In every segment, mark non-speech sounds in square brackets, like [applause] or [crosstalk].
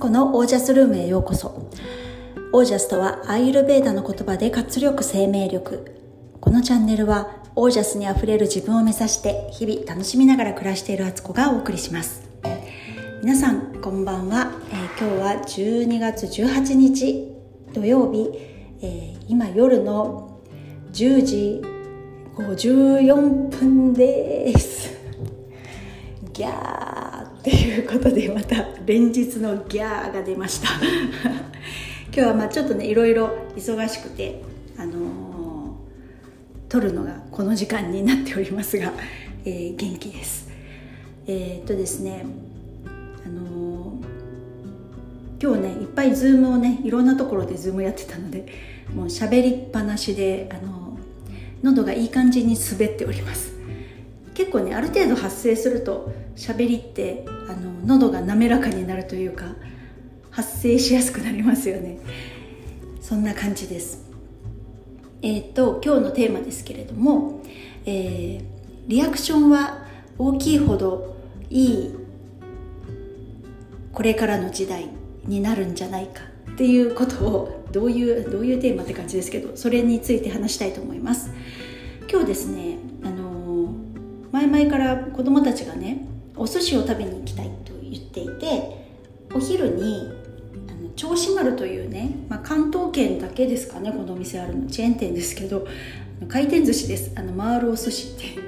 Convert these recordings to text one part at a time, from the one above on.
子のオージャスルームへようこそ。オージャスとはアイルベーダの言葉で活力生命力。このチャンネルはオージャスにあふれる自分を目指して日々楽しみながら暮らしているあつこがお送りします。皆さんこんばんは、えー、今日は12月18日土曜日、えー、今夜の10時54分です。ギャー。っていうことでまた連日のギャーが出ました。[laughs] 今日はまあちょっとねいろいろ忙しくてあのー、撮るのがこの時間になっておりますが、えー、元気です。えー、っとですねあのー、今日ねいっぱいズームをねいろんなところでズームやってたのでもう喋りっぱなしであの喉がいい感じに滑っております。結構ねある程度発生すると喋りってあの喉が滑らかになるというか発生しやすくなりますよね。そんな感じです。えっ、と今日のテーマですけれども、えー、リアクションは大きいほどいいこれからの時代になるんじゃないかっていうことをどういうどういうテーマって感じですけどそれについて話したいと思います。今日ですねあの前々から子供たちがねお寿司を食べに行きたいと言っていてお昼にあの銚子丸というね、まあ、関東圏だけですかねこのお店あるの。チェーン店ですけど回転寿司です。あの回るお寿司って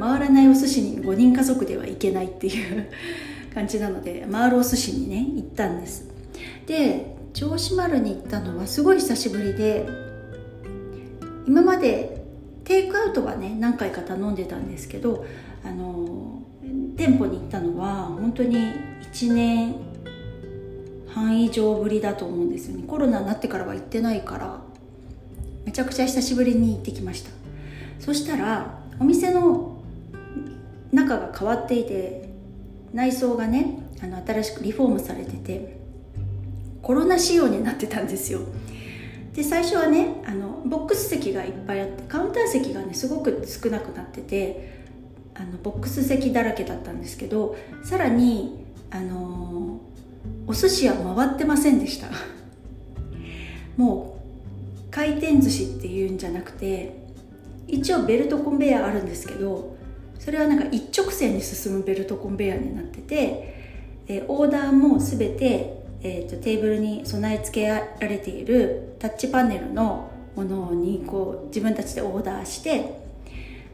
回らないお寿司に5人家族では行けないっていう [laughs] 感じなので回るお寿司にね行ったんです。で銚子丸に行ったのはすごい久しぶりで今までテイクアウトはね何回か頼んでたんですけどあの店舗に行ったのは本当に1年半以上ぶりだと思うんですよね。コロナになってからは行ってないからめちゃくちゃ久しぶりに行ってきました。そしたらお店の中が変わっていて内装がねあの新しくリフォームされててコロナ仕様になってたんですよ。で最初はねあのボックス席がいっぱいあってカウンター席がねすごく少なくなっててあのボックス席だらけだったんですけどさらにあのお寿司は回ってませんでした。[laughs] もう回転寿司っていうんじゃなくて一応ベルトコンベヤーあるんですけどそれはなんか一直線に進むベルトコンベヤーになってて、えオーダーも全て、えーと、テーブルに備え付けられているタッチパネルのものにこう自分たちでオーダーして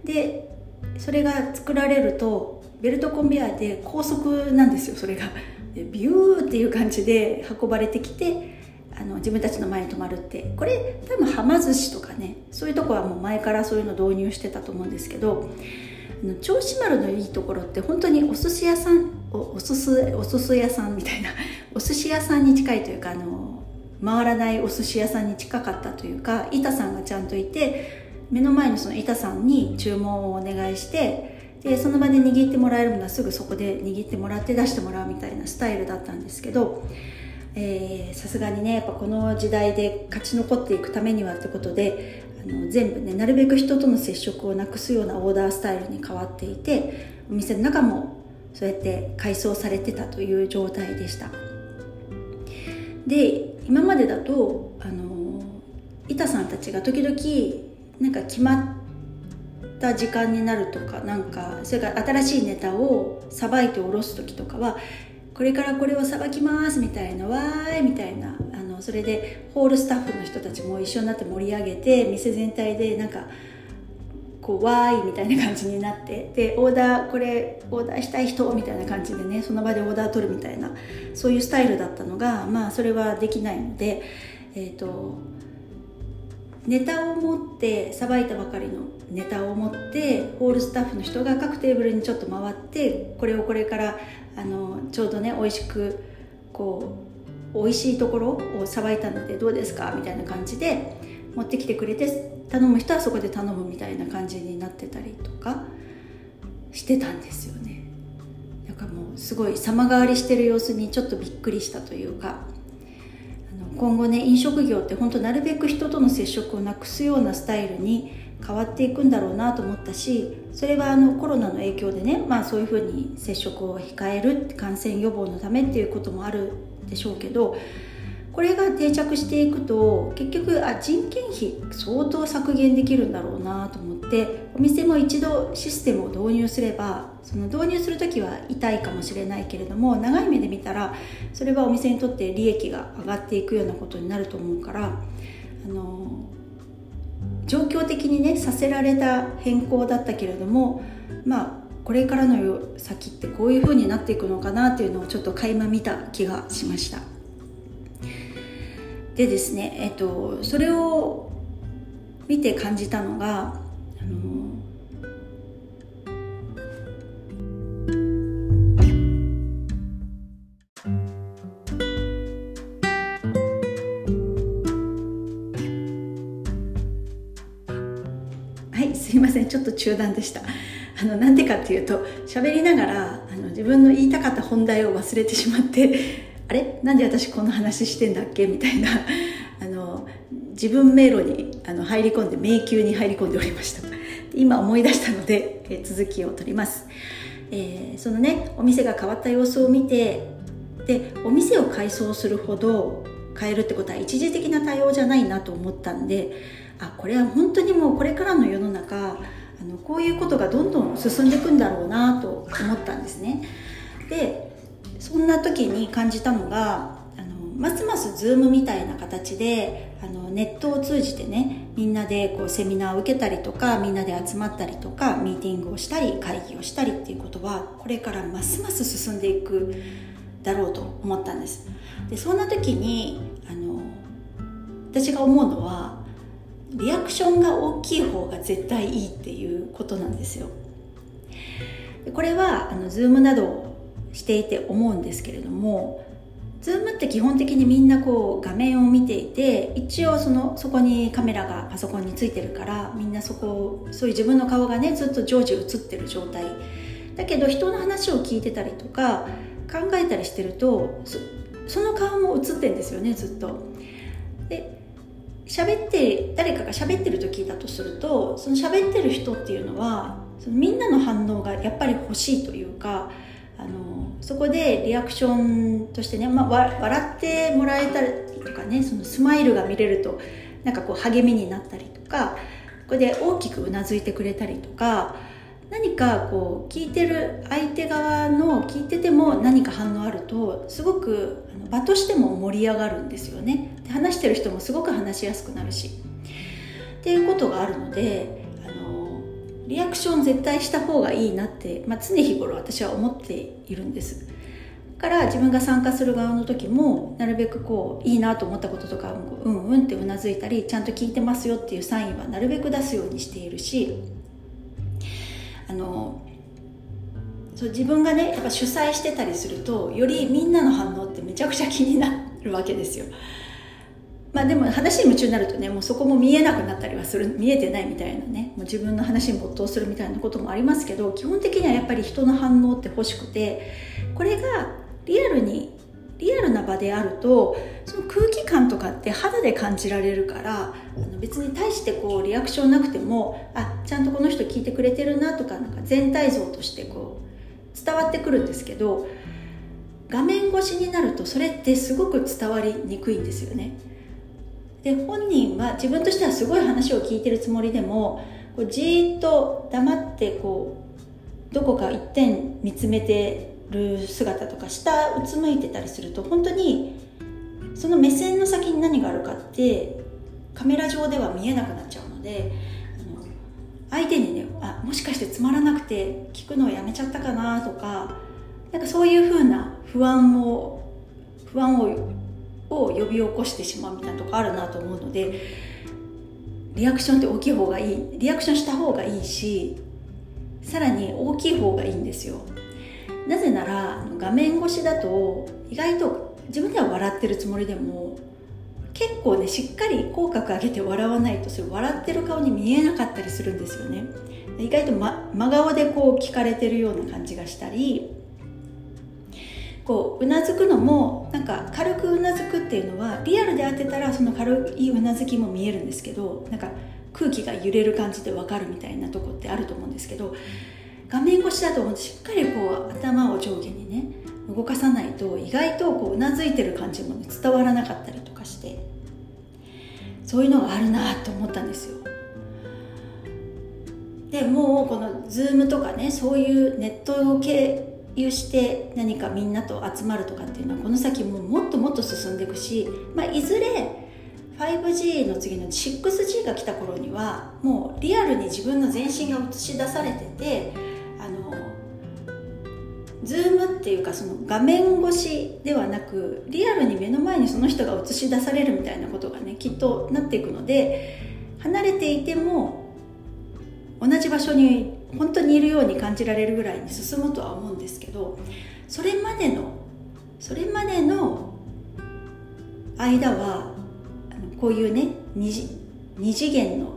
でそれが作られるとベルトコンベヤーで高速なんですよそれが。ビューっていう感じで運ばれてきてあの自分たちの前に止まるって。これ多分はま寿司とかねそういうとこはもう前からそういうの導入してたと思うんですけど銚子丸のいいところって本当にお寿司屋さんおおすすおすす屋さんみたいな。[laughs] お寿司屋さんに近いというかあの回らないお寿司屋さんに近かったというか板さんがちゃんといて目の前のその板さんに注文をお願いしてでその場で握ってもらえるものはすぐそこで握ってもらって出してもらうみたいなスタイルだったんですけどさすがにねやっぱこの時代で勝ち残っていくためにはってことであの全部ねなるべく人との接触をなくすようなオーダースタイルに変わっていてお店の中もそうやって改装されてたという状態でした。で今までだとあの板さんたちが時々なんか決まった時間になるとかなんかそれから新しいネタをさばいておろす時とかはこれからこれをさばきますみたいなわーいみたいなあのそれでホールスタッフの人たちも一緒になって盛り上げて店全体でなんかこうわーいみたいな感じになってでオーダーこれオーダーしたい人みたいな感じでねその場でオーダー取るみたいなそういうスタイルだったのがまあそれはできないのでえっ、ー、とネタを持ってさばいたばかりのネタを持ってホールスタッフの人が各テーブルにちょっと回ってこれをこれからあのちょうどね美味しくこう美味しいところをさばいたのでどうですか？みたいな感じで持ってきてくれて頼む人はそこで頼むみたいな感じになってたりとかしてたんですよね。なんかもうすごい様変わりしてる様子にちょっとびっくりしたというか今後ね飲食業って本当なるべく人との接触をなくすようなスタイルに変わっていくんだろうなと思ったしそれはあのコロナの影響でね、まあ、そういうふうに接触を控える感染予防のためっていうこともあるでしょうけどこれが定着していくと結局あ人件費相当削減できるんだろうなと思ってお店も一度システムを導入すればその導入する時は痛いかもしれないけれども長い目で見たらそれはお店にとって利益が上がっていくようなことになると思うからあの状況的にねさせられた変更だったけれどもまあこれからの先ってこういう風になっていくのかなっていうのをちょっと垣間見た気がしました。でですね、えっと、それを見て感じたのがあのはいすいませんちょっと中断でした。あのなんでかっていうと喋りながらあの自分の言いたかった本題を忘れてしまってあれ？なんで私この話してんだっけ？みたいな。[laughs] あの自分迷路にあの入り込んで迷宮に入り込んでおりました。[laughs] 今思い出したので、え続きを取ります、えー、そのねお店が変わった様子を見てでお店を改装するほど変えるってことは一時的な対応じゃないなと思ったんであこれは本当にもうこれからの世の中あのこういうことがどんどん進んでいくんだろうなと思ったんですね。でそんな時に感じたのがあのますます Zoom みたいな形であのネットを通じてねみんなでこうセミナーを受けたりとかみんなで集まったりとかミーティングをしたり会議をしたりっていうことはこれからますます進んでいくだろうと思ったんです。でそんな時にあの私が思うのはリアクションが大きい方が絶対いいっていうことなんですよ。これはあの Zoom などしていて思うんですけれども Zoom って基本的にみんなこう画面を見ていて一応そのそこにカメラがパソコンについてるからみんなそこそういう自分の顔がねずっと常時映ってる状態だけど人の話を聞いてたりとか考えたりしてるとその顔も映ってんですよねずっと。で喋って誰かが喋ってる時だとするとその喋ってる人っていうのはそのみんなの反応がやっぱり欲しいというかあのそこでリアクションとしてね、まあ、笑ってもらえたりとかねそのスマイルが見れるとなんかこう励みになったりとかこれで大きくうなずいてくれたりとか何かこう聞いてる相手側の聞いてても何か反応あるとすごく場としても盛り上がるんですよね。で話してる人もすごく話しやすくなるし。っていうことがあるのでリアクション絶対した方がいいなって、まあ、常日頃私は思っているんです。から自分が参加する側の時もなるべくこういいなと思ったこととかうんうんってうなずいたりちゃんと聞いてますよっていうサインはなるべく出すようにしているしあのそう自分がねやっぱ主催してたりするとよりみんなの反応ってめちゃくちゃ気になるわけですよ。まあでも話に夢中になるとねもうそこも見えなくなったりはする見えてないみたいなねもう自分の話に没頭するみたいなこともありますけど基本的にはやっぱり人の反応って欲しくてこれがリアルにリアルな場であるとその空気感とかって肌で感じられるからあの別に対してこうリアクションなくてもあちゃんとこの人聞いてくれてるなとかなんか全体像としてこう伝わってくるんですけど画面越しになるとそれってすごく伝わりにくいんですよね。で本人は自分としてはすごい話を聞いてるつもりでもこうじーっと黙ってこうどこか一点見つめてる姿とか下うつむいてたりすると本当にその目線の先に何があるかってカメラ上では見えなくなっちゃうので相手にねあもしかしてつまらなくて聞くのをやめちゃったかなとかなんかそういうふうな不安を不安をを呼び起こしてしまうみたいなとこあるなと思うのでリアクションって大きい方がいいリアクションした方がいいしさらに大きい方がいいんですよ。なぜなら画面越しだと意外と自分では笑ってるつもりでも結構ねしっかり口角上げて笑わないとそれ笑ってる顔に見えなかったりするんですよね。意外と、ま、真顔でこう聞かれてるような感じがしたりこううなずくのもなんか軽くうなずくっていうのはリアルで当てたらその軽いうなずきも見えるんですけどなんか空気が揺れる感じで分かるみたいなとこってあると思うんですけど画面越しだとしっかりこう頭を上下にね動かさないと意外とこううなずいてる感じも、ね、伝わらなかったりとかしてそういうのがあるなと思ったんですよ。でもうこの Zoom とかねそういうネットを経由して何かみんなと集まるとかっていうのはこの先ももっともっと進んでいくし、まあ、いずれ 5G の次の 6G が来た頃にはもうリアルに自分の全身が映し出されててあのズームっていうかその画面越しではなくリアルに目の前にその人が映し出されるみたいなことがねきっとなっていくので離れていても同じ場所に本当にいるように感じられるぐらいに進むとは思うんですけどそれまでのそれまでの間はこういうね二次元の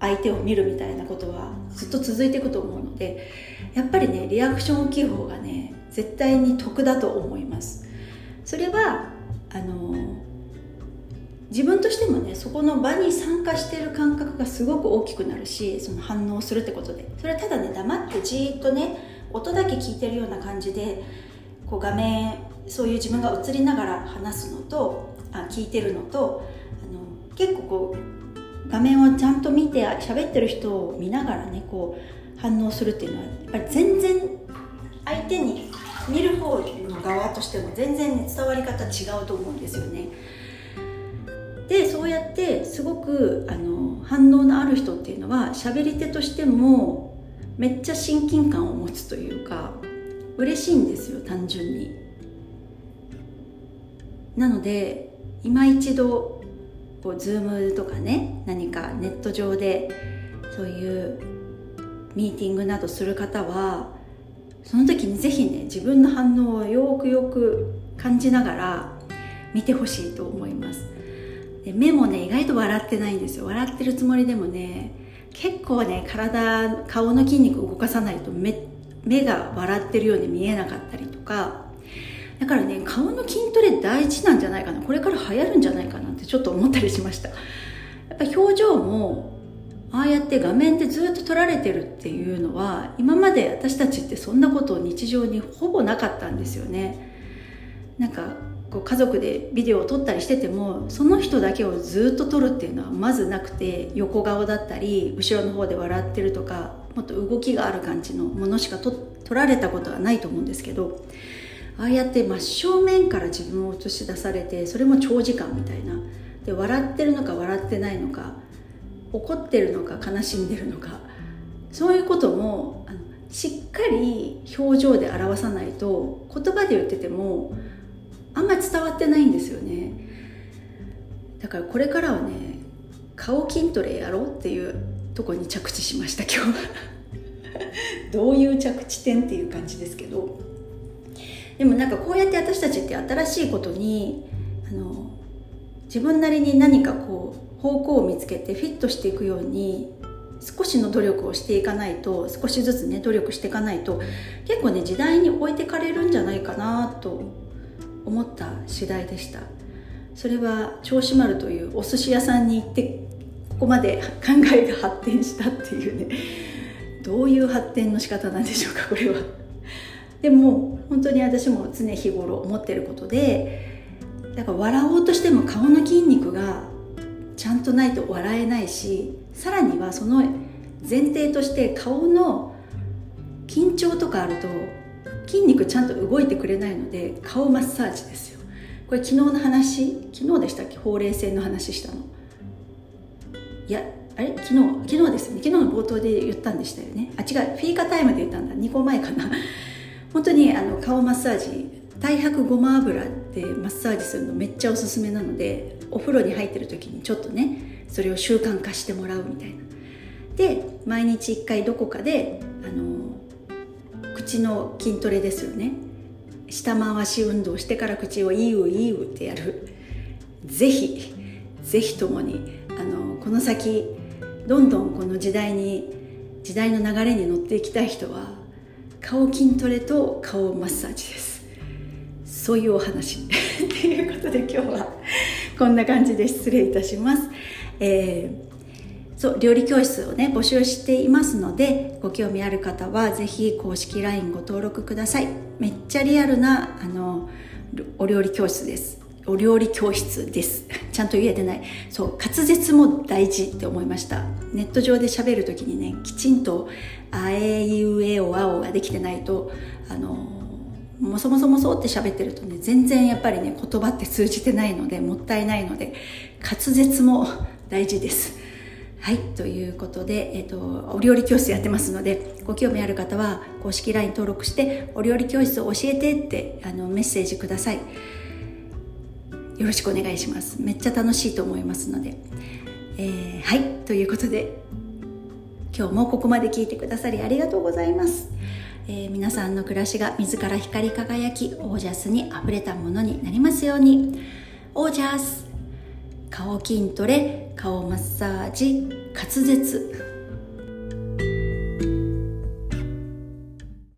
相手を見るみたいなことはずっと続いていくと思うのでやっぱりねリアクション大きい方がね絶対に得だと思います。それはあの自分としてもねそこの場に参加してる感覚がすごく大きくなるしその反応するってことでそれはただね黙ってじーっとね音だけ聞いてるような感じでこう画面そういう自分が映りながら話すのとあ聞いてるのとあの結構こう画面をちゃんと見て喋ってる人を見ながらねこう反応するっていうのはやっぱり全然相手に見る方の側としても全然、伝わり方違うと思うんですよね。でそうやってすごくあの反応のある人っていうのは喋り手としてもめっちゃ親近感を持つというか嬉しいんですよ単純に。なので今一度こう Zoom とかね何かネット上でそういうミーティングなどする方はその時にぜひね自分の反応をよくよく感じながら見てほしいと思いますで目もね意外と笑ってないんですよ。笑ってるつもりでもね結構ね体顔の筋肉を動かさないと目目が笑ってるように見えなかったりとか。だからね顔の筋トレ大事なんじゃないかな。これから流行るんじゃないかなってちょっと思ったりしました。やっぱ表情もああやって画面でずっと撮られてるっていうのは今まで私たちってそんなことを日常にほぼなかったんですよね。なんかこう家族でビデオを撮ったりしててもその人だけをずっと撮るっていうのはまずなくて横顔だったり後ろの方で笑ってるとかもっと動きがある感じのものしか撮られたことはないと思うんですけどああやって真正面から自分を映し出されてそれも長時間みたいな。で笑ってるのか笑ってないのか怒ってるのか悲しんでるのかそういうこともあのしっかり表情で表さないと言葉で言っててもあんまり伝わってないんですよね。だからこれからはね顔筋トレやろうっていうとこに着地しました今日は。[laughs] どういう着地点っていう感じですけど。でもなんかこうやって私たちって新しいことにあの自分なりに何かこう方向を見つけてフィットしていくように少しの努力をしていかないと少しずつね努力していかないと結構ね時代に置いてかれるんじゃないかなと思った次第でした。それは銚子丸というお寿司屋さんに行ってここまで考えが発展したっていうね。どういう発展の仕方なんでしょうかこれは。でも本当に私も常日頃思ってることでだから笑おうとしても顔の筋肉がちゃんとないと笑えないしさらにはその前提として顔の緊張とかあると筋肉ちゃんと動いてくれないので顔マッサージですよ。これ昨日の話昨日でしたっけ？ほうれい線の話したの。いやあれ？昨日昨日ですよね。昨日の冒頭で言ったんでしたよね。あ違う。フィーカタイムで言ったんだ。2個前かな。[laughs] 本当にあの顔マッサージ太白ごま油でマッサージするのめっちゃおすすめなのでお風呂に入ってる時にちょっとねそれを習慣化してもらうみたいな。で毎日1回どこかで口の筋トレですよね。下回し運動してから口をいいういいうってやる。ぜひぜひともにあのこの先どんどんこの時代に時代の流れに乗っていきたい人は顔筋トレと顔マッサージです。そういうお話。[laughs] ということで今日はこんな感じで失礼いたします、えー、そう料理教室をね募集していますのでご興味ある方は是非公式 LINE ご登録ください。めっちゃリアルなあのお料理教室です。お料理教室です。[laughs] ちゃんと言えてない。そう滑舌も大事って思いました。ネット上で喋る時にねきちんと「あえいうえおあお」ができてないとあのもそもそもそうって喋ってるとね全然やっぱりね言葉って通じてないのでもったいないので滑舌も大事です。はいということで、えっと、お料理教室やってますのでご興味ある方は公式 LINE 登録してお料理教室を教えてってあのメッセージください。よろしくお願いします。めっちゃ楽しいと思いますので、えー、はいということで今日もここまで聞いてくださりありがとうございます。えー、皆さんの暮らしが自ら光り輝きオージャスにあふれたものになりますように。オージャス顔筋トレ顔マッサージ滑舌。